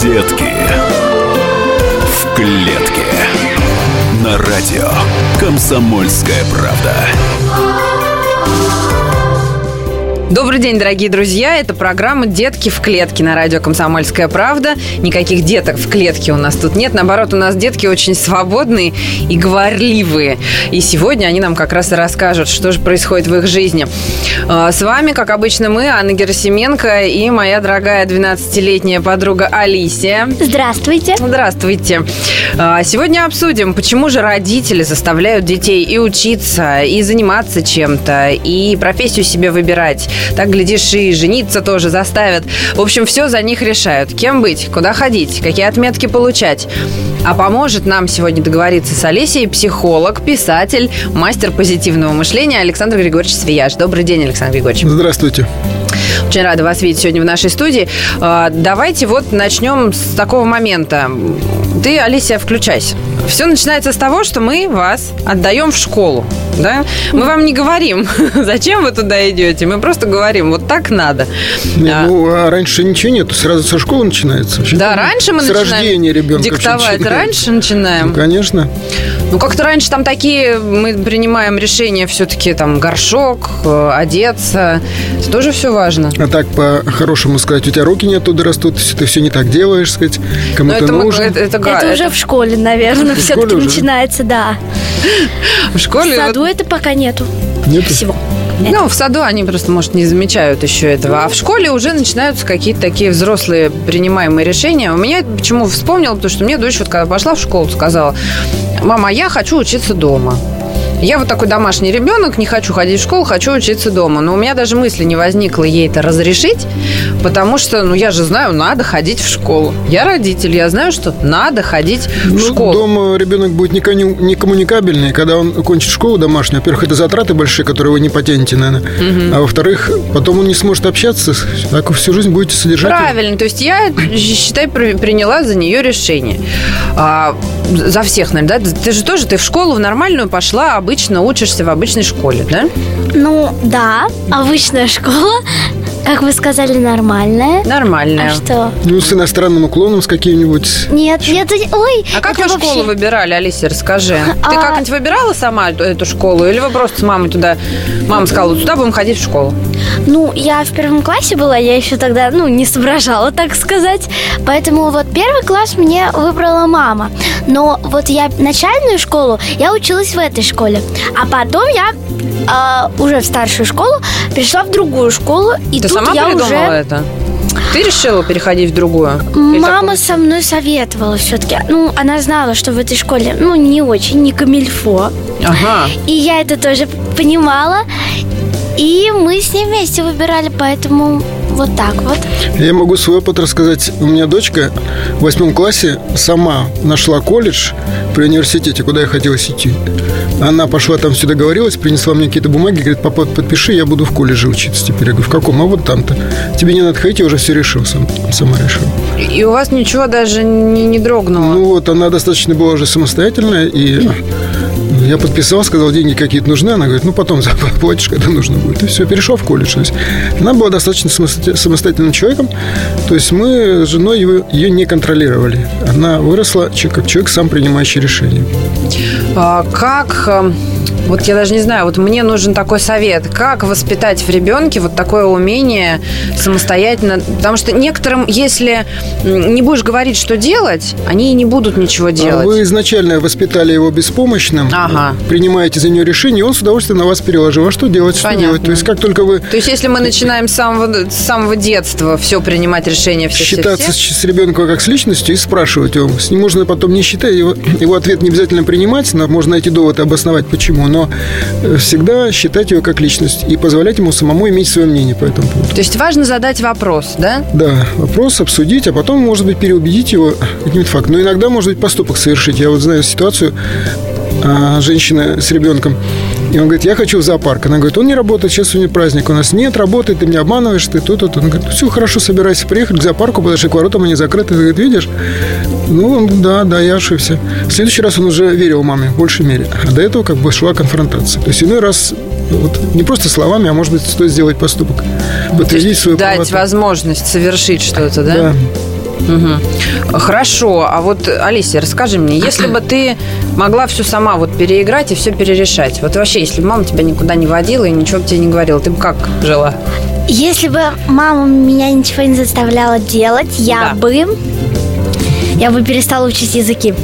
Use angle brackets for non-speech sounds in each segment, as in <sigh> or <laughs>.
Детки в клетке. На радио Комсомольская правда. Добрый день, дорогие друзья. Это программа «Детки в клетке» на радио «Комсомольская правда». Никаких деток в клетке у нас тут нет. Наоборот, у нас детки очень свободные и говорливые. И сегодня они нам как раз и расскажут, что же происходит в их жизни. А, с вами, как обычно, мы, Анна Герасименко и моя дорогая 12-летняя подруга Алисия. Здравствуйте. Здравствуйте. А, Сегодня обсудим, почему же родители заставляют детей и учиться, и заниматься чем-то, и профессию себе выбирать. Так, глядишь, и жениться тоже заставят. В общем, все за них решают. Кем быть, куда ходить, какие отметки получать. А поможет нам сегодня договориться с Олесей психолог, писатель, мастер позитивного мышления Александр Григорьевич Свияж. Добрый день, Александр Григорьевич. Здравствуйте. Очень рада вас видеть сегодня в нашей студии. А, Давайте вот начнем с такого момента. Ты, Алисия, включайся. Все начинается с того, что мы вас отдаем в школу. Да? Мы вам не говорим, <laughs> зачем вы туда идете. Мы просто говорим, вот так надо. Не, А, Ну, а раньше ничего нету, сразу со школы начинается. Вообще, Да, раньше мы С начинаем рождения ребенка. диктовать. Раньше Ну, начинаем. конечно. Ну, как-то раньше там такие, мы принимаем решения все-таки, там, горшок, э, одеться. Это тоже все важно. А так, по-хорошему сказать, у тебя руки не оттуда растут, если ты все не так делаешь, сказать, Но кому ты это, мы- нужен. это, это га- это уже это в школе, наверное, <laughs> В все-таки начинается, да. в В школе. вот- саду это пока нету Нету? всего. Ну, в саду они просто, может, не замечают еще этого. А в школе уже начинаются какие-то такие взрослые принимаемые решения. У меня это почему вспомнила, потому что мне дочь вот когда пошла в школу, сказала, мама, я хочу учиться дома. Я вот такой домашний ребенок, не хочу ходить в школу, хочу учиться дома. Но у меня даже мысли не возникло ей это разрешить, потому что, ну, я же знаю, надо ходить в школу. Я родитель, я знаю, что надо ходить в Ну, школу. дома ребенок будет не кони- не коммуникабельный. Когда он кончит школу домашнюю, во-первых, это затраты большие, которые вы не потянете, наверное. А во-вторых, потом он не сможет общаться. Так всю жизнь будете содержать. Правильно, то есть я, считай, при- приняла за нее решение. А, за всех, наверное, да? Ты же тоже, ты в школу в нормальную пошла, обычно учишься в обычной школе, да? Ну, да, обычная школа, как вы сказали, нормальная. Нормальная. А что? Ну, с иностранным уклоном, с каким-нибудь. Нет, нет, ой, А как вы школу вообще- выбирали, Алисия, расскажи. Ты А- как-нибудь выбирала сама эту, эту школу? Или вы просто с мамой туда... Мама сказала, туда будем ходить в школу. Ну, я в первом классе была, я еще тогда, ну, не соображала, так сказать. Поэтому вот первый класс мне выбрала мама. Но вот я начальную школу, я училась в этой школе. А потом я а, уже в старшую школу перешла в другую школу. И Ты тут сама я придумала уже... это? Ты решила переходить в другую? Или Мама такое? со мной советовала все-таки. Ну, она знала, что в этой школе, ну, не очень, не камильфо. Ага. И я это тоже понимала. И мы с ней вместе выбирали, поэтому вот так вот. Я могу свой опыт рассказать. У меня дочка в восьмом классе сама нашла колледж при университете, куда я хотела идти. Она пошла там все договорилась, принесла мне какие-то бумаги, говорит, папа, подпиши, я буду в колледже учиться теперь. Я говорю, в каком? А вот там-то. Тебе не надо ходить, я уже все решил, сам, сама решил. И у вас ничего даже не, не дрогнуло? Ну вот, она достаточно была уже самостоятельная, и я подписал, сказал, деньги какие-то нужны. Она говорит, ну потом заплатишь, <laughs> когда нужно будет. И все, перешел в колледж. То есть она была достаточно самостоя- самостоятельным человеком. То есть мы с женой его- ее не контролировали. Она выросла как человек, сам принимающий решения. А, Как, э, вот я даже не знаю, вот мне нужен такой совет, как воспитать в ребенке вот такое умение самостоятельно, потому что некоторым, если не будешь говорить, что делать, они и не будут ничего А делать. Вы изначально воспитали его беспомощным, Ага. принимаете за него решение, и он с удовольствием на вас переложил. А что делать, что Понятно. делать? То есть как только вы То есть, если мы начинаем с самого, с самого детства все принимать решения, все, считаться все, с, с ребенком как с личностью и спрашивать его. С ним можно потом не считать, его, его ответ не обязательно принимать, но можно найти довод и обосновать почему, но э, всегда считать его как личность и позволять ему самому иметь свое мнение по этому поводу. То есть важно задать вопрос, да? Да, вопрос обсудить, а потом, может быть, переубедить его каким-то фактом. Но иногда, может быть, поступок совершить. Я вот знаю ситуацию, а, женщина с ребенком, и он говорит, я хочу в зоопарк. Она говорит, он не работает, сейчас у него праздник у нас. Нет, работает, ты меня обманываешь, ты тут, тут. Он говорит, все, хорошо, собирайся, приехали к зоопарку, подошли к воротам, они закрыты. Он говорит, видишь? Ну, он, да, да, я ошибся. В следующий раз он уже верил маме в большей мере. А до этого как бы шла конфронтация. То есть иной раз вот, не просто словами, а может быть, стоит сделать поступок. Подтвердить свою Дать правоту. возможность совершить что-то, да? Да. Угу. Хорошо, а вот, Алисия, расскажи мне, если бы ты могла все сама вот переиграть и все перерешать, вот вообще, если бы мама тебя никуда не водила и ничего бы тебе не говорила, ты бы как жила? Если бы мама меня ничего не заставляла делать, я Да. бы... Я бы перестала учить языки.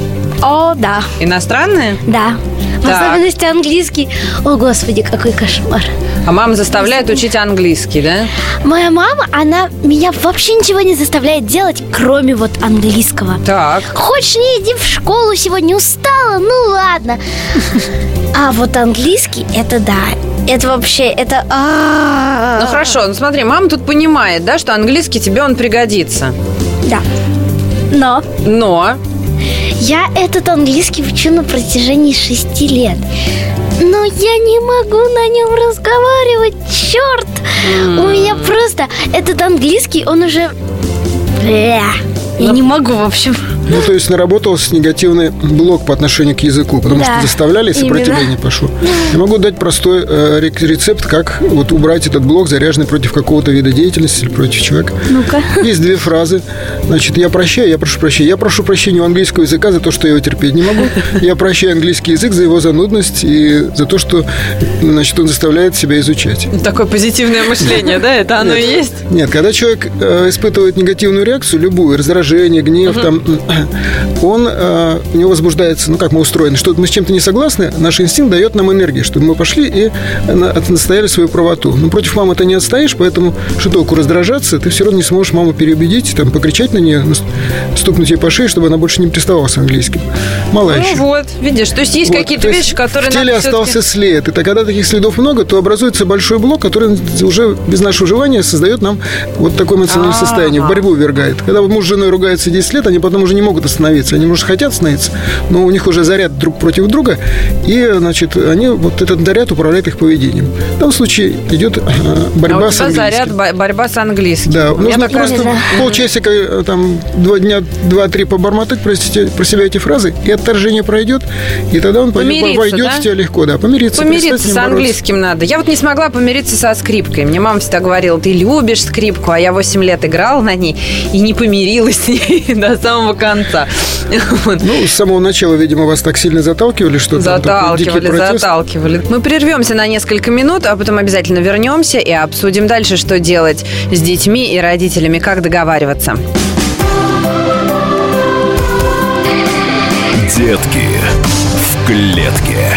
О, да, Иностранные? да. В Так. особенности английский. О, господи, какой кошмар. А мама заставляет учить английский, да? Моя мама, она меня вообще ничего не заставляет делать, кроме вот английского. Так. Хочешь, не иди в школу сегодня, устала? Ну ладно. А вот английский, это да. Это вообще, это... а. Ну хорошо, ну смотри, мама тут понимает, да, что английский тебе он пригодится. Да. Но Но я этот английский учу на протяжении шести лет. Но я не могу на нем разговаривать, черт! У меня просто этот английский, он уже... Бля. Я не могу, в общем. Ну, то есть наработался негативный блок по отношению к языку, потому Да, что заставляли, и сопротивление именно. пошло. Я могу дать простой э, рецепт, как вот убрать этот блок, заряженный против какого-то вида деятельности или против человека. Ну-ка. Есть две фразы. Значит, я прощаю, я прошу прощения. Я прошу прощения у английского языка за то, что я его терпеть не могу. Я прощаю английский язык за его занудность и за то, что значит, он заставляет себя изучать. такое позитивное мышление, да, это оно и есть? Нет, когда человек э, испытывает негативную реакцию, любую, раздражение, гнев, там, он, э, у него возбуждается, ну, как мы устроены, что мы с чем-то не согласны, наш инстинкт дает нам энергию, чтобы мы пошли и на- отстояли свою правоту. Но против мамы ты не отстоишь, поэтому что толку раздражаться, ты все равно не сможешь маму переубедить, там, покричать на нее, стукнуть ей по шее, чтобы она больше не приставала с английским. Мало Ну еще. вот, видишь, то есть есть Вот, какие-то вещи, которые в теле остался след. И то- когда таких следов много, то образуется большой блок, который уже без нашего желания создает нам вот такое эмоциональное состояние, в борьбу ввергает. Когда муж с женой ругаются 10 лет, они потом уже не могут остановиться. Они, может, хотят остановиться, но у них уже заряд друг против друга, и, значит, они вот этот заряд управляет их поведением. В данном случае идет э, А борьба у с английским. заряд, бо- борьба с английским. Да, У нужно такая- просто полчасика, э, там, два дня, два-три побормотать простите, про себя эти фразы, и отторжение пройдет, и тогда он пойдет- Помириться, войдет да? в тебя легко, да, помириться. Помириться с ним бороться. английским надо. Я вот не смогла помириться со скрипкой. Мне мама всегда говорила, ты любишь скрипку, а я 8 лет играла на ней и не помирилась с ней <laughs> до самого конца. <laughs> Вот. Ну, с самого начала, видимо, вас так сильно заталкивали, что там такой дикий Заталкивали, заталкивали. Мы прервемся на несколько минут, а потом обязательно вернемся и обсудим дальше, что делать с детьми и родителями, как договариваться. Детки в клетке.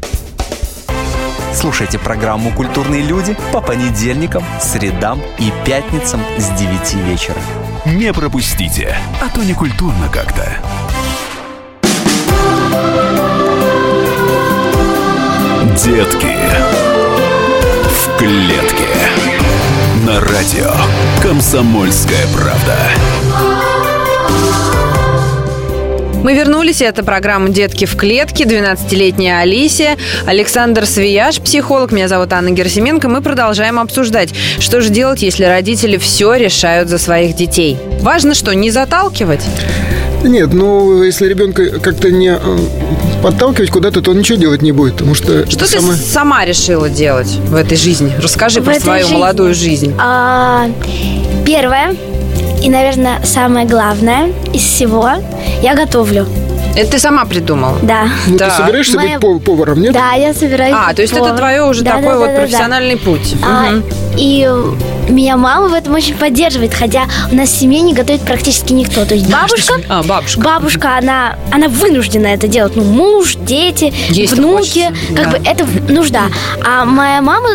Слушайте программу «Культурные люди» по понедельникам, средам и пятницам с 9 вечера. Не пропустите, а то не культурно как-то. Детки в клетке. На радио «Комсомольская правда». Мы вернулись, это программа «Детки в клетке», 12-летняя Алисия, Александр Свияж, психолог, меня зовут Анна Герасименко. Мы продолжаем обсуждать, что же делать, если родители все решают за своих детей. Важно что, не заталкивать? Нет, ну, если ребенка как-то не э, подталкивать куда-то, то он ничего делать не будет, потому что... Что ты самое- сама решила делать в этой жизни? Расскажи В про свою жизни? молодую жизнь. А, первое и, наверное, самое главное из всего, я готовлю. Это ты сама придумала? Да. Ну, Да. ты собираешься Моя- быть пов- поваром, нет? Да, я собираюсь. А, то есть это поваром. твое уже Да, такой да, вот да, да, да. профессиональный путь. А, Мгм. И меня мама в этом очень поддерживает, хотя у нас в семье не готовит практически никто. То есть бабушка, А, бабушка. бабушка, она, она вынуждена это делать. Ну, муж, дети, Есть внуки, хочется, как да. бы это нужда. А моя мама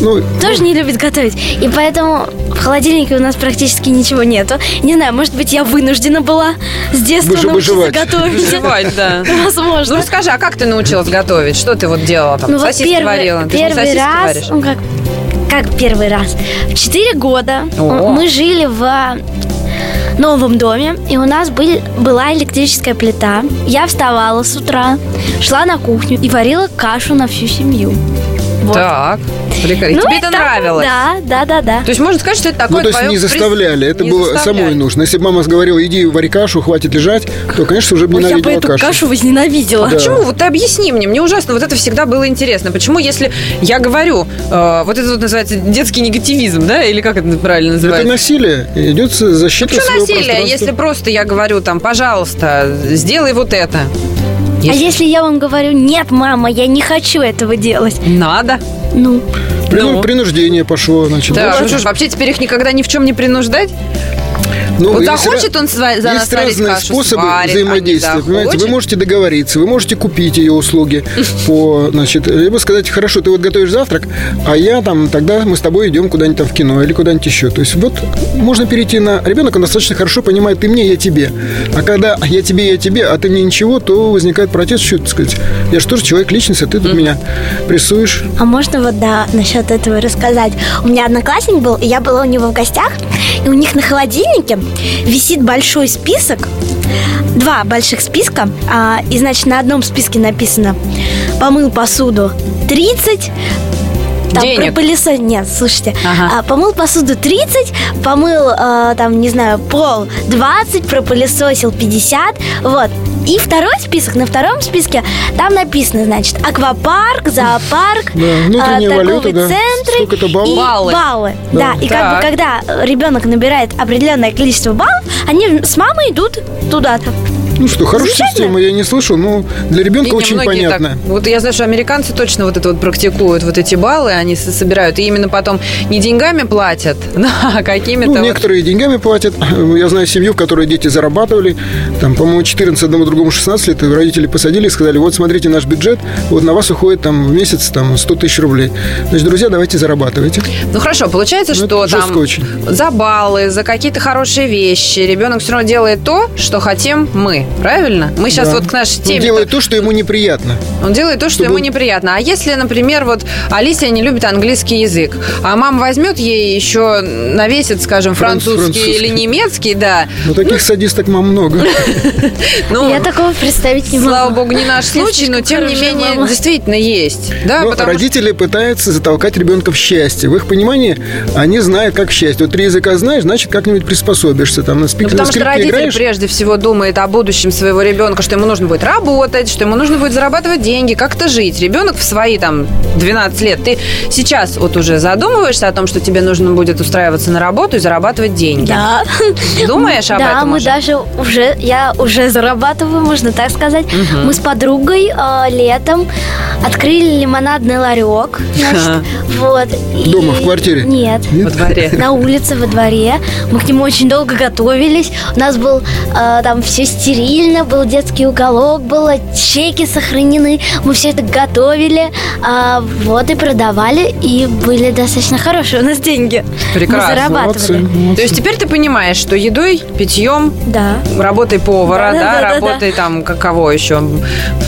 Ну, тоже не любит готовить. И поэтому в холодильнике у нас практически ничего нету. Не знаю, может быть, я вынуждена была с детства Выжи- научиться выживать. готовить. Выживать, да. <laughs> Ну Возможно. расскажи, а как ты научилась готовить? Что ты вот делала там? Ну вот Сосиски первый, варила? Ты же не первый сосиски раз, варишь? ну как, как первый раз. В 4 года О. мы жили в новом доме, и у нас был, была электрическая плита. Я вставала с утра, шла на кухню и варила кашу на всю семью. Вот. Так, прикольно. Ну Тебе это так, нравилось? Да, да, да, да. То есть можно сказать, что это Ну, такое то есть не заставляли, это Не было заставляли. самой нужно. Если бы мама говорила, иди вари кашу, хватит лежать, то, конечно, уже бы Ой, я бы ненавидела эту кашу. кашу возненавидела. Да. Почему? Вот ты объясни мне, мне ужасно, вот это всегда было интересно. Почему, если я говорю, э, вот это вот называется детский негативизм, да, или как это правильно Это называется? насилие, идет защита Что своего насилие, если просто я говорю там, пожалуйста, сделай вот это. А если я вам говорю, нет, мама, я не хочу этого делать? Надо. Ну, Прину- Ну. Принуждение пошло, значит. Да, да. ну что ж, вообще теперь их никогда ни в чем не принуждать? Ну, Вот захочет он за нас Есть разные кашу, способы сварит, а взаимодействия. понимаете? Вы можете договориться, вы можете купить ее услуги <laughs> по, значит, либо сказать, хорошо, ты вот готовишь завтрак, а я там, тогда мы с тобой идем куда-нибудь там в кино или куда-нибудь еще. То есть вот можно перейти на... Ребенок, он достаточно хорошо понимает, ты мне, я тебе. А когда я тебе, я тебе, а ты мне ничего, то возникает протест, что, так сказать, я же тоже человек, личность, а ты тут меня прессуешь. А можно вот, да, насчет этого рассказать? У меня одноклассник был, и я была у него в гостях, и у них на холодильнике висит большой список, два больших списка, а, и, значит, на одном списке написано «Помыл посуду 30», там Денег. пропылесос... Нет, слушайте. Ага. А, помыл посуду 30, помыл, а, там, не знаю, пол 20, пропылесосил 50. Вот. И второй список, на втором списке там написано, значит, аквапарк, зоопарк, Да, внутренняя а, валюта, торговые да. центры баллов? и Баллы. баллы. Да. Да, и как Так. бы когда ребенок набирает определенное количество баллов, они с мамой идут туда-то. Ну что, хорошая система, я не слышу, но для ребенка И очень многие так- понятно. вот я знаю, что американцы точно вот это вот практикуют, вот эти баллы они собирают, и именно потом не деньгами платят, <laughs> а какими-то... Ну, вот- некоторые деньгами платят. <clears throat> Я знаю семью, в которой дети зарабатывали. Там, по-моему, 14, одному другому 16 лет. И родители посадили и сказали, вот смотрите наш бюджет, вот на вас уходит там в месяц там 100 тысяч рублей. Значит, друзья, давайте зарабатывайте. Ну хорошо, получается, Ну, что там очень. за баллы, за какие-то хорошие вещи ребенок все равно делает то, что хотим мы, правильно? Мы сейчас Да. вот к нашей Он теме. делает то, что ему неприятно. Он делает то, что Чтобы ему он- неприятно. А если, например, вот Алисия не любит английский язык, а мама возьмет ей еще навесит, скажем, Франц- французский, французский. или немецкий, да. Но таких садисток мам много. <laughs> Ну, Я такого представить не могу. слава богу, не наш случай, но тем не менее действительно есть. Да, родители пытаются затолкать ребенка в счастье. В их понимании они знают, как счастье. Вот три языка знаешь, значит, как-нибудь приспособишься. Там на, спик... Ну, потому что родитель прежде всего думает о будущем своего ребенка, что ему нужно будет работать, что ему нужно будет зарабатывать деньги, как-то жить. Ребенок в свои там 12 лет, ты сейчас вот уже задумываешься о том, что тебе нужно будет устраиваться на работу и зарабатывать деньги. Да. Думаешь об да, этом мы уже? даже уже, я уже зарабатываю, можно так сказать. Мы с подругой э, летом открыли лимонадный ларек. значит, вот. и- Дома, в квартире? Нет. Во дворе. На улице, во дворе. Мы к нему очень долго готовились. У нас был э, там все стерильно, был детский уголок, было чеки сохранены. Мы все это готовили, а, вот и продавали, и были достаточно хорошие у нас деньги. Прекрасно. Мы зарабатывали. Молодцы, молодцы. То есть теперь ты понимаешь, что едой, питьем, Да. работой повара, да, Да-да-да-да-да. работой там каково еще,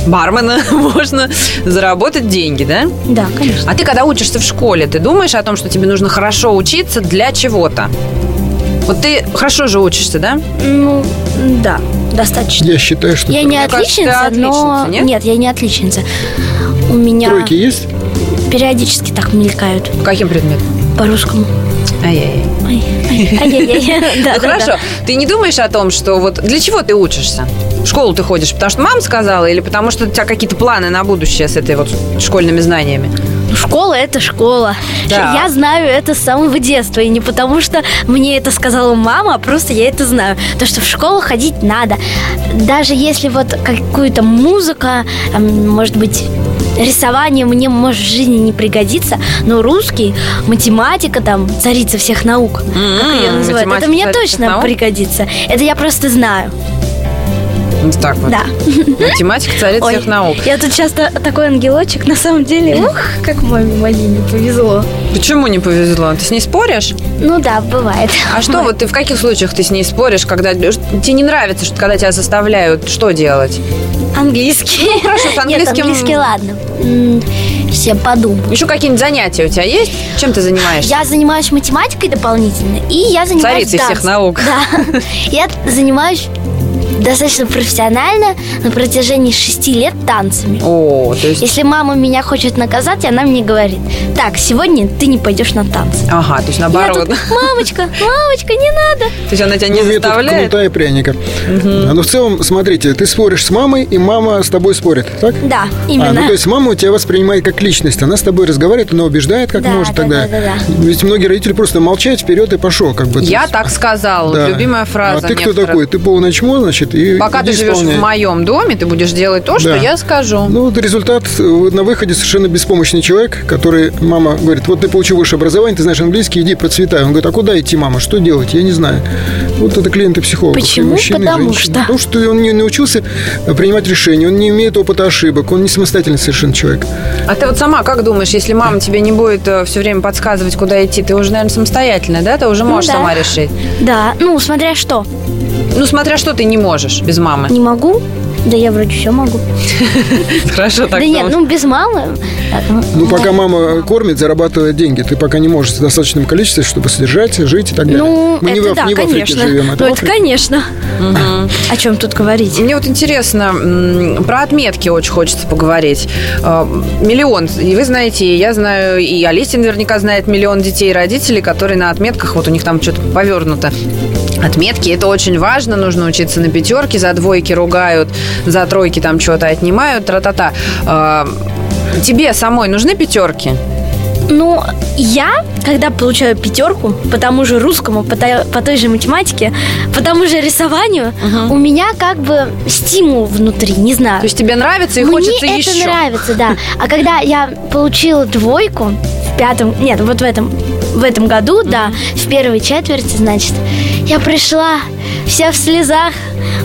бармена <laughs> можно заработать деньги, да? Да, конечно. А ты, когда учишься в школе, ты думаешь о том, что тебе нужно хорошо учиться для чего-то? Вот ты хорошо же учишься, да? Ну, да, достаточно. Я считаю, что Я не Мне кажется, отличница, ты но... отличница, нет? я не отличница. У меня Тройки есть? периодически так мелькают Каким предметом? по-русскому. Ай-яй-яй. Ай-яй-яй. <laughs> Да, Ну да, хорошо, да. ты не думаешь о том, что вот для чего ты учишься? В школу ты ходишь, потому что мама сказала, или потому что у тебя какие-то планы на будущее с этой вот школьными знаниями? Школа – это школа. Да. Я знаю это с самого детства. И не потому, что мне это сказала мама, а просто я это знаю. То, что в школу ходить надо. Даже если вот какую-то музыка, может быть, рисование мне, может, в жизни не пригодится, но русский, математика, там, царица всех наук, как ее называют, это мне точно наук? пригодится. Это я просто знаю. Вот так вот. Да. Математика царица Ой, всех наук. Я тут часто такой ангелочек, на самом деле, ух, как маме моей не повезло. Почему не повезло? Ты с ней споришь? Ну да, бывает. А что вот ты в каких случаях ты с ней споришь, когда тебе не нравится, что когда тебя заставляют, что делать? Английский. Ну, хорошо, с Нет, английским- английский, ладно. Все подумаю. Еще какие-нибудь занятия у тебя есть? Чем ты занимаешься? Я занимаюсь математикой дополнительно, и я занимаюсь Царицей всех наук. Да. <laughs> Я занимаюсь достаточно профессионально на протяжении шести лет танцами. О, то есть... Если мама меня хочет наказать, она мне говорит, так, сегодня ты не пойдешь на танцы. Ага, то есть Я наоборот. тут, мамочка, мамочка, не надо. То есть она тебя не Ну, заставляет? кнута и пряника. А, Но в целом, смотрите, ты споришь с мамой, и мама с тобой спорит, так? Да, А, именно. ну то есть мама у тебя воспринимает как личность, она с тобой разговаривает, она убеждает как Да, может да, тогда. да, да, Ведь многие родители просто молчать вперед и пошел, как бы. Я есть. так сказала, Да. любимая фраза А ты кто такой? Ты полное чмо, значит, и Пока ты живешь исполняй. в моем доме, ты будешь делать то, что Да. я скажу. Ну, вот результат э, на выходе совершенно беспомощный человек, который, мама говорит, вот ты получил высшее образование, ты знаешь английский, иди процветай. Он говорит, а куда идти, мама, что делать? Я не знаю. Вот это клиенты психологов. Почему? Мужчины, и Потому женщины. что- Потому что он не научился принимать решения, он не имеет опыта ошибок, он не самостоятельный совершенно человек. А ты вот сама как думаешь, если мама тебе не будет все время подсказывать, куда идти, ты уже, наверное, самостоятельная, да? Ты уже Ну можешь да. сама решить. Да, ну, смотря что. Ну, смотря что ты не можешь без мамы. Не могу? Да я вроде все могу. <laughs> Хорошо так да нет, ну без мамы. Так, Ну, пока мама кормит, зарабатывает деньги, ты пока не можешь в достаточном количестве, чтобы содержать, жить и так далее. Ну, Мы не, это в, да, не конечно. живем, ну, это конечно. О чем тут говорить? Мне вот интересно, про отметки очень хочется поговорить. Э, Миллион, и вы знаете, и я знаю, и Олеся наверняка знает миллион детей и родителей, которые на отметках, вот у них там что-то повернуто. Отметки, это очень важно, нужно учиться на пятерке, за двойки ругают, за тройки там что-то отнимают, тра-та-та. Э, Тебе самой нужны пятерки? Ну, я, когда получаю пятерку по тому же русскому, по той, по той же математике, по тому же рисованию, у меня как бы стимул внутри, не знаю. То есть тебе нравится и Мне хочется это еще? нравится, да. <laughs> А когда я получила двойку в пятом, нет, вот в этом, в этом году, да, в первой четверти, значит, я пришла вся в слезах.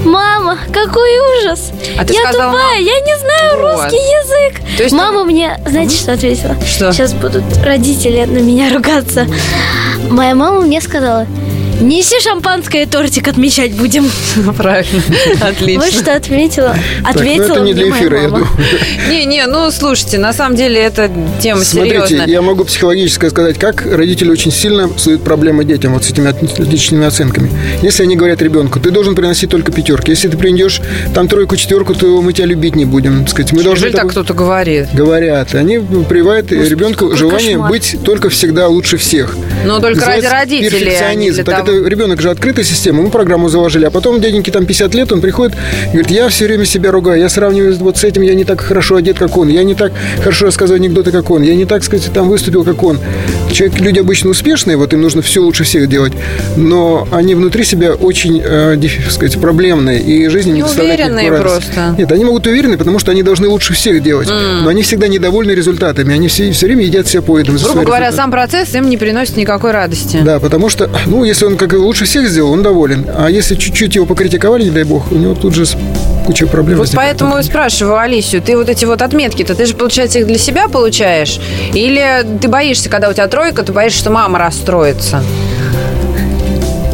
Мама, какой ужас! А ты я сказала, тупая, «Мам». я не знаю Вот. русский язык. То есть Мама мне, знаете, что ответила? Что? Сейчас будут родители на меня ругаться. Моя мама мне сказала, неси шампанское, тортик отмечать будем. <laughs> Правильно, <laughs> отлично. Вот что отметила, Так, ну ответила это не для эфира, я думаю. <laughs> Не-не, ну слушайте, на самом деле это тема Смотрите, серьезная. я могу психологически сказать, как родители очень сильно создают проблемы детям вот с этими отличными оценками. Если они говорят ребенку, ты должен приносить только пятерки. Если ты принесешь там тройку, четверку, то мы тебя любить не будем. Сказать, мы должны Неужели так кто-то говорит? Говорят. Они прививают ребенку желание кошмар. быть только всегда лучше всех. Но только ради родителей, а не Перфекционизм. так того. Это ребенок же открытая система, мы программу заложили, а потом дяденьке там 50 лет, он приходит и говорит, я все время себя ругаю, я сравниваю вот с этим, я не так хорошо одет, как он, я не так хорошо рассказываю анекдоты, как он, я не так, сказать, там выступил, как он. Человек, люди обычно успешные, вот им нужно все лучше всех делать, но они внутри себя очень, э, так сказать, проблемные, и жизнь не доставляет радости. просто. Нет, они могут уверены, потому что они должны лучше всех делать, но они всегда недовольны результатами, они все, все время едят себя за Грубо говоря, результаты. сам процесс им не приносит никакой радости. Да, потому что, ну, если он как лучше всех сделал, он доволен. А если чуть-чуть его покритиковали, не дай бог, у него тут же куча проблем Вот возникает. поэтому и спрашиваю Алисию, ты вот эти вот отметки-то, ты же, получается, их для себя получаешь? Или ты боишься, когда у тебя тройка, ты боишься, что мама расстроится?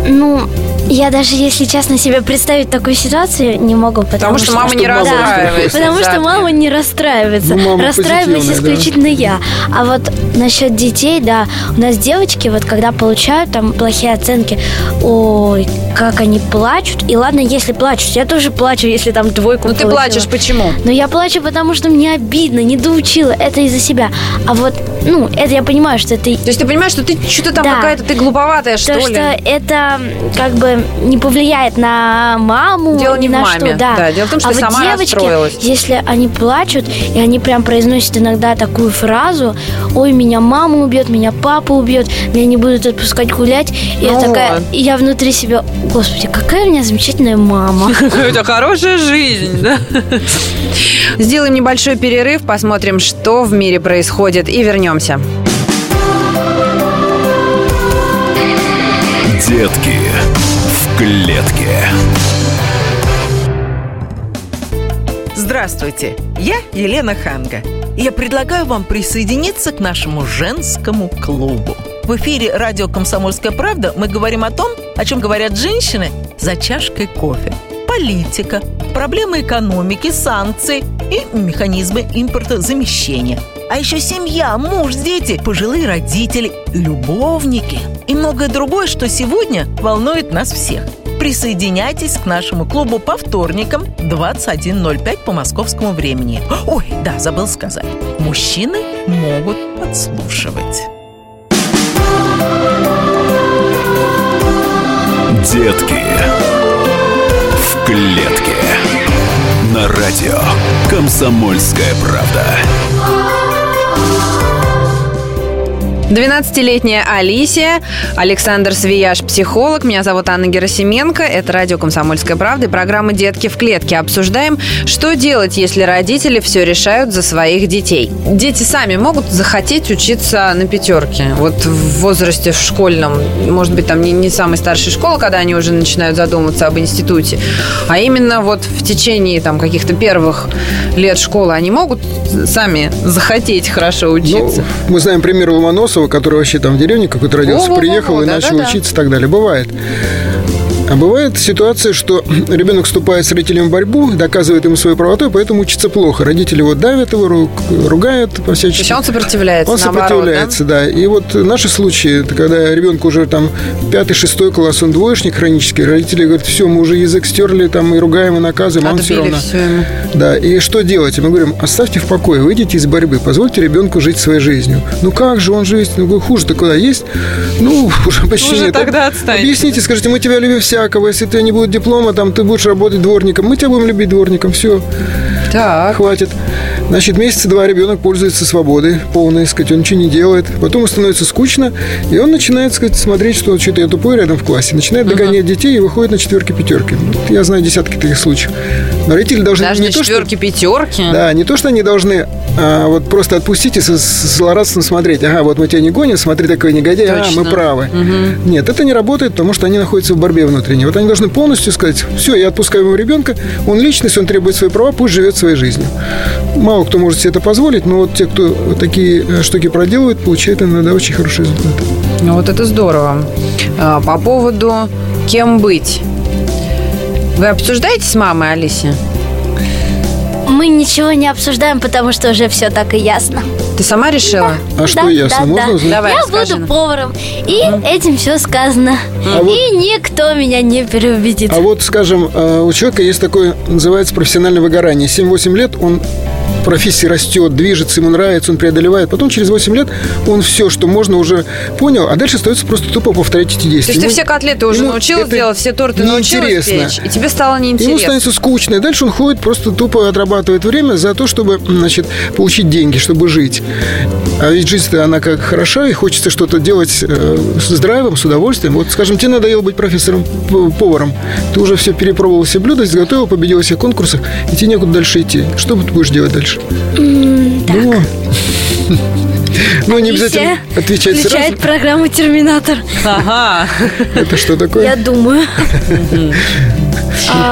Ну, я даже, если честно, себе представить такую ситуацию не могу, потому, Потому что мама не расстраивается. Потому что мама не расстраивается. Ну, мама Расстраиваюсь позитивная, да. исключительно я. А вот насчет детей, да, у нас девочки, вот когда получают там плохие оценки, ой, как они плачут. И ладно, если плачут, я тоже плачу, если там двойку Ну ты плачешь, почему? Но я плачу, потому что мне обидно, не доучила. Это из-за себя. А вот, ну, это я понимаю, что это То есть ты понимаешь, что ты что-то там Да. какая-то, ты глуповатая, что то, ли? что это как бы не повлияет на маму, Дело ни не в на маме, что, да. да, дело в том, что а ты вот сама девочки, расстроилась. если они плачут, и они прям произносят иногда такую фразу, ой, меня мама убьет, меня папа убьет, меня не будут отпускать гулять, и я Ну такая, вот. и я внутри себя, господи, какая у меня замечательная мама. <laughs> Это хорошая жизнь, да? Сделаем небольшой перерыв, посмотрим, что в мире происходит, и вернемся. Детки клетке. Здравствуйте, я Елена Ханга. я предлагаю вам присоединиться к нашему женскому клубу. В эфире радио «Комсомольская правда» мы говорим о том, о чем говорят женщины за чашкой кофе. Политика, проблемы экономики, санкции и механизмы импортозамещения. А еще семья, муж, дети, пожилые родители, любовники и многое другое, что сегодня волнует нас всех. Присоединяйтесь к нашему клубу по вторникам 21.05 по московскому времени. Ой, да, забыл сказать. Мужчины могут подслушивать. Детки в клетке. На радио Комсомольская правда. you. 12-летняя Алисия, Александр Свияж, психолог. Меня зовут Анна Герасименко. Это радио «Комсомольская правда» и программа «Детки в клетке». Обсуждаем, что делать, если родители все решают за своих детей. Дети сами могут захотеть учиться на пятерке. Вот в возрасте в школьном, может быть, там не, не самой старшей школы, когда они уже начинают задумываться об институте, а именно вот в течение там каких-то первых лет школы они могут сами захотеть хорошо учиться. Ну, мы знаем пример Ломоносова, который вообще там в деревне какой-то родился, Во-во-во, приехал и да, начал да, да. учиться и так далее. Бывает. А бывает ситуация, что <clears throat> ребенок вступает с родителем в борьбу, доказывает ему свою правоту, поэтому учится плохо. Родители его давят его, ру- ругают То по-всячески. есть он сопротивляется, Он наоборот, сопротивляется, да? И вот наши случаи, это когда ребенку уже там пятый, шестой класс, он двоечник хронический, родители говорят, все, мы уже язык стерли, там и ругаем, и наказываем, а он все Отбили равно. всё ему. Да, и что делать? Мы говорим, оставьте в покое, выйдите из борьбы, позвольте ребенку жить своей жизнью. Ну как же он жизнь? Ну хуже-то куда есть? Ну, <laughs> уже почти Уже нет. тогда отстаньте. Объясните, скажите, мы тебя любим всякого, если у тебя не будет диплома, там ты будешь работать дворником, мы тебя будем любить дворником, все. Так. Хватит. Значит, месяца два ребенок пользуется свободой полной, сказать, он ничего не делает. Потом ему становится скучно, и он начинает, сказать, смотреть, что что-то я тупой рядом в классе. Начинает догонять детей и выходит на четверки пятерки. Я знаю десятки таких случаев. Но родители должны Даже не на то, что... четверки, пятерки. Да, не то, что они должны а, вот просто отпустить и со- с злорадством смотреть. Ага, вот мы тебя не гоним, смотри, такой негодяй, а, Точно. мы правы. Нет, это не работает, потому что они находятся в борьбе внутренней. Вот они должны полностью сказать, все, я отпускаю моего ребенка, он личность, он требует свои права, пусть живет своей жизнью. Мало кто может себе это позволить, но вот те, кто вот такие э, штуки проделывают, получают иногда очень хороший результат. Ну, вот это здорово. А, По поводу кем быть. Вы обсуждаете с мамой, Алисия? Мы ничего не обсуждаем, потому что уже все так и ясно. Ты сама решила? А что Да, ясно, да, можно да. узнать? Давай, Я расскажи буду поваром. И этим все сказано. А вот- И никто меня не переубедит. А вот, скажем, э, у человека есть такое, называется профессиональное выгорание. 7-8 лет он профессии растет, движется, ему нравится, он преодолевает. Потом через 8 лет он все, что можно, уже понял, а дальше остается просто тупо повторять эти То действия. есть ты Ему- все котлеты уже ему научилась это делать, все торты научилась печь, и тебе стало Ему неинтересно. становится скучно, и дальше он ходит, просто тупо отрабатывает время за то, чтобы, значит, получить деньги, чтобы жить. А ведь жизнь-то, она как хороша, и хочется что-то делать э, с драйвом, с удовольствием. Вот, скажем, тебе надоело быть профессором, поваром. Ты уже все перепробовал, все блюда, изготовил, победил во всех конкурсах, и тебе некуда дальше идти. Что ты будешь делать дальше? Ну, <laughs> ну, не обязательно отвечать Включает сразу. программу «Терминатор». Ага. <laughs> Это что такое? Я думаю.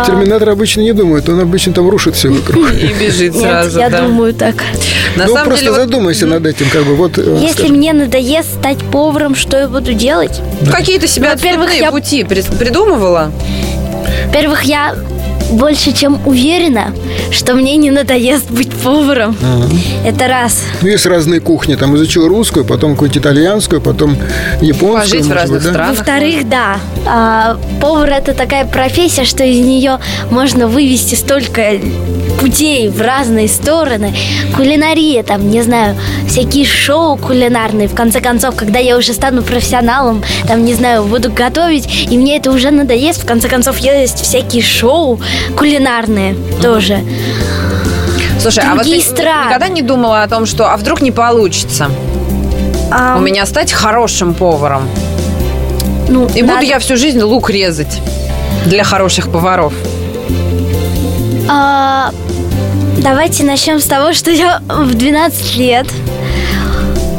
Терминатор обычно не думает, он обычно там рушит все вокруг. <laughs> И бежит сразу, я думаю так. На ну, самом просто деле, вот задумайся над этим, как бы, вот, э, Если скажем, мне надоест стать поваром, что я буду делать? какие-то себе Во-первых, отступные я- пути при- придумывала? Во-первых, я больше чем уверена, что мне не надоест быть поваром. Это раз. Ну, есть разные кухни. Там изучил русскую, потом какую-то итальянскую, потом японскую. Пожить в разных быть, да? странах. Во-вторых, да, а, повар это такая профессия, что из нее можно вывести столько путей в разные стороны. Кулинария, там, не знаю, всякие шоу кулинарные. В конце концов, когда я уже стану профессионалом, там, не знаю, буду готовить, и мне это уже надоест, в конце концов, есть всякие шоу кулинарные тоже. Слушай, а вот ты Другие страны. никогда не думала о том, что а вдруг не получится А, у меня стать хорошим поваром? ну, И надо- буду я всю жизнь лук резать для хороших поваров. А, давайте начнем с того, что я в 12 лет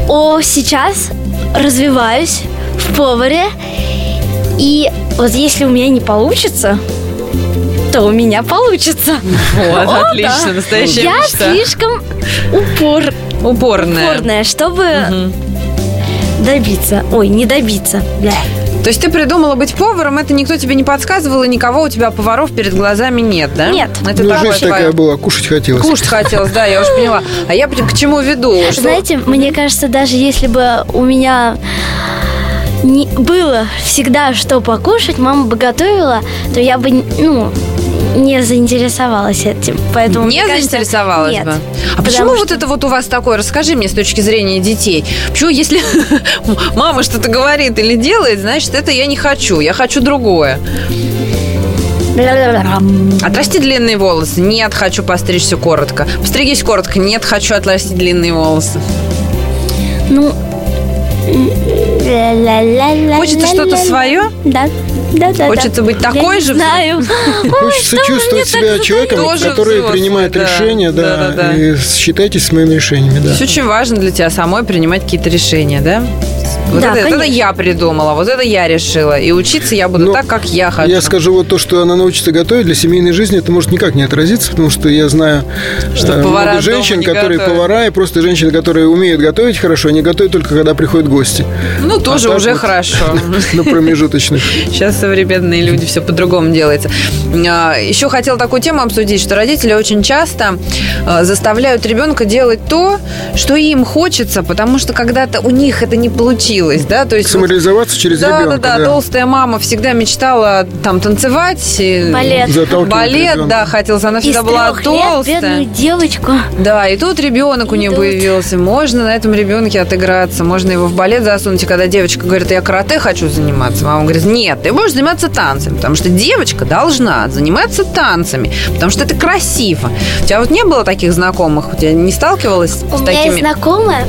о, сейчас развиваюсь в поваре. И вот если у меня не получится, что у меня получится. Вот, О, отлично, да. настоящая Я мечта. слишком упор, Упорная. упорная, чтобы Мгм. добиться. Ой, не добиться. Бля. То есть ты придумала быть поваром, это никто тебе не подсказывал, и никого у тебя поваров перед глазами нет, да? Нет. Это Ну, такое жизнь твоё. такая была, кушать хотелось. Кушать хотелось, да, я уже поняла. А я к чему веду? Что- Знаете, мне кажется, даже если бы у меня не было всегда что покушать, мама бы готовила, то я бы, ну, не заинтересовалась этим. Поэтому, Не мне кажется, заинтересовалась нет. бы. А почему вот что- это вот у вас такое? Расскажи мне с точки зрения детей. Почему, если мама что-то говорит или делает, значит, это я не хочу, я хочу другое. Отрасти длинные волосы. Нет, хочу постричься коротко. Постригись коротко. Нет, хочу отрастить длинные волосы. Ну. Хочется что-то свое? Да. Да, да, Хочется да. быть такой Я же? Знаю. <laughs> Хочется чувствовать себя человеком, Тоже который взрослый, принимает да. решения, да, Да, да, да. и считайтесь с моими решениями, да. То есть очень важно для тебя самой принимать какие-то решения, да? Вот Да, это, это конечно. я придумала, вот это я решила. И учиться я буду Ну, так, как я хочу. Я скажу вот то, что она научится готовить для семейной жизни, это может никак не отразиться, потому что я знаю Что э, много женщин, которые готовят. повара, и просто женщины, которые умеют готовить хорошо, они готовят только когда приходят гости. Ну, тоже А уже вот. хорошо. <laughs> На промежуточных. Сейчас современные люди все по-другому делается. А, Еще хотела такую тему обсудить, что родители очень часто а, заставляют ребенка делать то, что им хочется, потому что когда-то у них это не получилось, да, то есть вот- Самореализоваться через да, ребенка. да, да, толстая мама всегда мечтала там танцевать. и- Балет. Балет, да, хотелось. Она Из всегда была трех лет толстая. бедную девочку. Да, и тут ребенок у нее появился. Можно на этом ребенке отыграться, можно его в балет засунуть. И когда девочка говорит, я карате хочу заниматься, мама говорит, нет, ты будешь заниматься танцами, потому что девочка должна заниматься танцами, потому что это красиво. У тебя вот не было таких знакомых? У тебя не сталкивалась У с меня есть знакомая,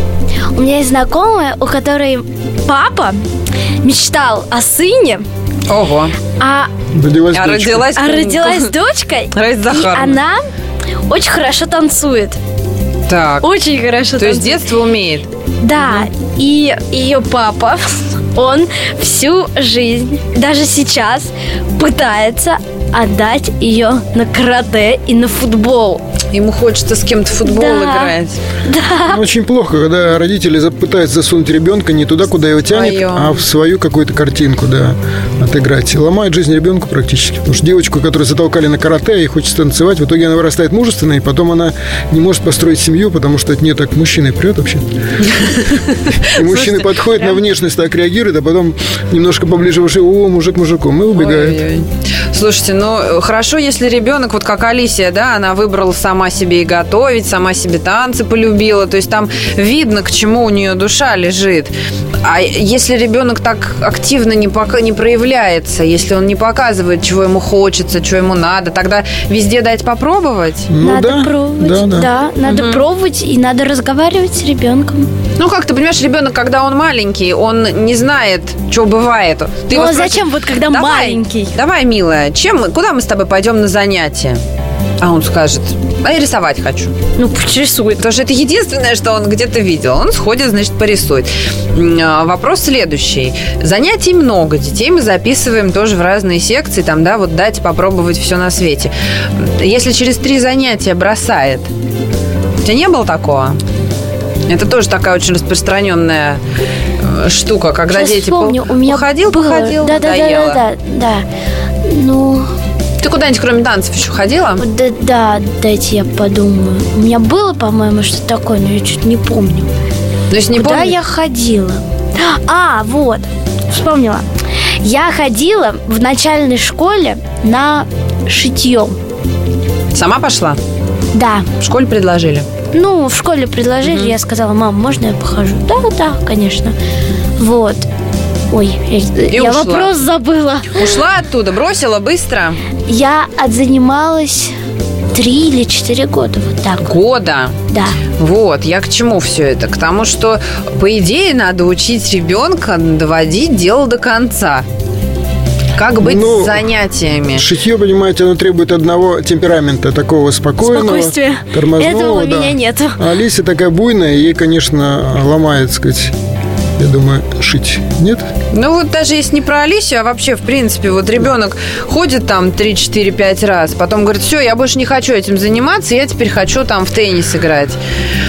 у меня есть знакомая, у которой папа мечтал о сыне, Ого. а, Родилась А дочка. родилась... а родилась <laughs> дочка, Раиса и она очень хорошо танцует. Так. Очень хорошо То есть танцует. детство умеет. Да, и ее папа, он всю жизнь, даже сейчас, пытается отдать ее на карате и на футбол. Ему хочется с кем-то футбол Да. играть. Ну, Очень плохо, когда родители пытаются засунуть ребенка не туда, куда его тянет, Свое. а в свою какую-то картинку, да, отыграть. И ломает жизнь ребенку практически. Потому что девочку, которую затолкали на карате и хочет танцевать, в итоге она вырастает мужественной, и потом она не может построить семью, потому что от нее так мужчина и прет вообще. И мужчины подходят на внешность, так реагируют, а потом немножко поближе вышли, о, мужик мужиком, и убегает. Слушайте, ну хорошо, если ребенок, вот как Алисия, да, она выбрала сама себе и готовить, сама себе танцы полюбила. То есть там видно, к чему у нее душа лежит. А если ребенок так активно не, пока, не проявляется, если он не показывает, чего ему хочется, чего ему надо, тогда везде дать попробовать? Ну надо да, пробовать. да, да. надо пробовать и надо разговаривать с ребенком. Ну, как ты понимаешь, ребенок, когда он маленький, он не знает, что бывает. Ты ну а зачем вот когда «Давай, маленький? Давай, милая, чем, куда мы с тобой пойдем на занятия? А он скажет, а я рисовать хочу. Ну, пусть рисует. Потому что это единственное, что он где-то видел. Он сходит, значит, порисует. А, Вопрос следующий. Занятий много. Детей мы записываем тоже в разные секции. Там, да, вот дать попробовать все на свете. Если через три занятия бросает, у тебя не было такого? Это тоже такая очень распространенная э, штука, когда Сейчас дети вспомню, по- у меня походил, было. походил, да, да, да, да, да, да. Ну, Ты куда-нибудь кроме танцев еще ходила? да, да, дайте я подумаю. У меня было, по-моему, что-то такое, но я что-то не помню. То есть не Куда помню? я ходила? А, вот, вспомнила. Я ходила в начальной школе на шитье. Сама пошла? Да. В школе предложили? Ну, в школе предложили, я сказала, мам, можно я похожу? Да, да, конечно. Вот. Ой, я, я ушла. вопрос забыла. Ушла оттуда, бросила быстро? Я отзанималась три или четыре года, вот так. Года. Да. Вот, я к чему все это? К тому, что, по идее, надо учить ребенка доводить дело до конца. Как быть Ну, с занятиями? Шитье, понимаете, оно требует одного темперамента, такого спокойного, Спокойствие. тормозного. Этого у да. меня нету. А Алисия такая буйная, ей, конечно, ломает, так сказать, я думаю, шить. Нет? Ну вот даже если не про Алисию, а вообще, в принципе, вот ребенок ходит там 3, 4, 5 раз, потом говорит, все, я больше не хочу этим заниматься, я теперь хочу там в теннис играть.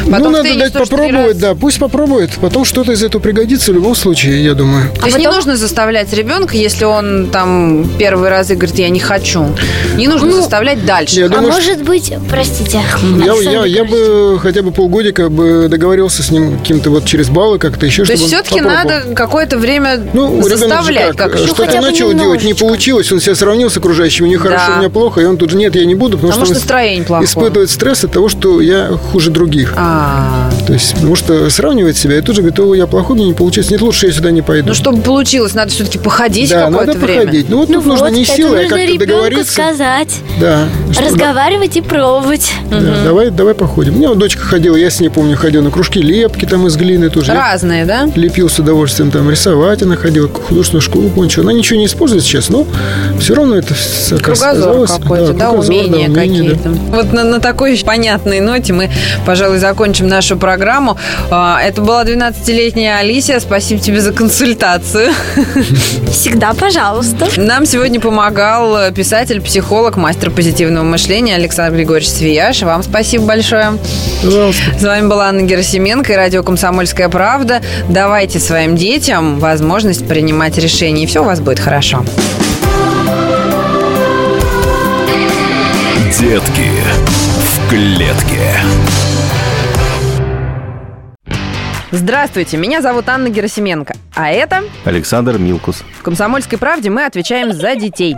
Потом ну, надо дать попробовать, раза. да. Пусть попробует. Потом что-то из этого пригодится в любом случае, я думаю. То есть не нужно заставлять ребенка, если он там первый раз и говорит, я не хочу. Не нужно заставлять дальше. Я А думаю, может быть, простите, Я, я, я бы хотя бы полгодика бы договорился с ним каким-то вот через баллы как-то еще, То есть все-таки надо какое-то время Ну, заставлять. как, Как, Ну, что-то хотя бы начал делать, не немножечко. получилось, он себя сравнил с окружающими, у них хорошо, Да. у меня плохо, и он тут же, нет, я не буду, потому Потому что что он настроение плохое. испытывает стресс от того, что я хуже других. А, То есть, потому что сравнивать себя, и тут же говорит, о, я плохой, мне не получается, нет, лучше я сюда не пойду. ну чтобы получилось, надо все-таки походить да, какое-то надо время. походить. Ну вот Ну тут нужно вот, не это силой, а нужно как-то договориться. сказать, Да. что- разговаривать и пробовать. да, давай, давай походим. У меня вот дочка ходила, я с ней помню, ходил на кружки лепки там из глины тоже. Разные, да? лепил с удовольствием, там рисовать она ходила, художественную школу кончила. Она ничего не использует сейчас, но все равно это Кругозор какой-то, да, кругозор, умения да, умения, да. какие-то. Вот на, на такой <laughs> понятной ноте мы, пожалуй, закончим нашу программу. А, Это была 12-летняя Алисия. Спасибо тебе за консультацию. <laughs> Всегда, пожалуйста. Нам сегодня помогал писатель, психолог, мастер позитивного мышления Александр Григорьевич Свияш. Вам спасибо большое. Пожалуйста. С вами была Анна Герасименко и радио «Комсомольская правда». Давайте своим детям возможность принимать решения, и все у вас будет хорошо. Детки в клетке. Здравствуйте, меня зовут Анна Герасименко. А это Александр Милкус. в «Комсомольской правде» мы отвечаем за детей.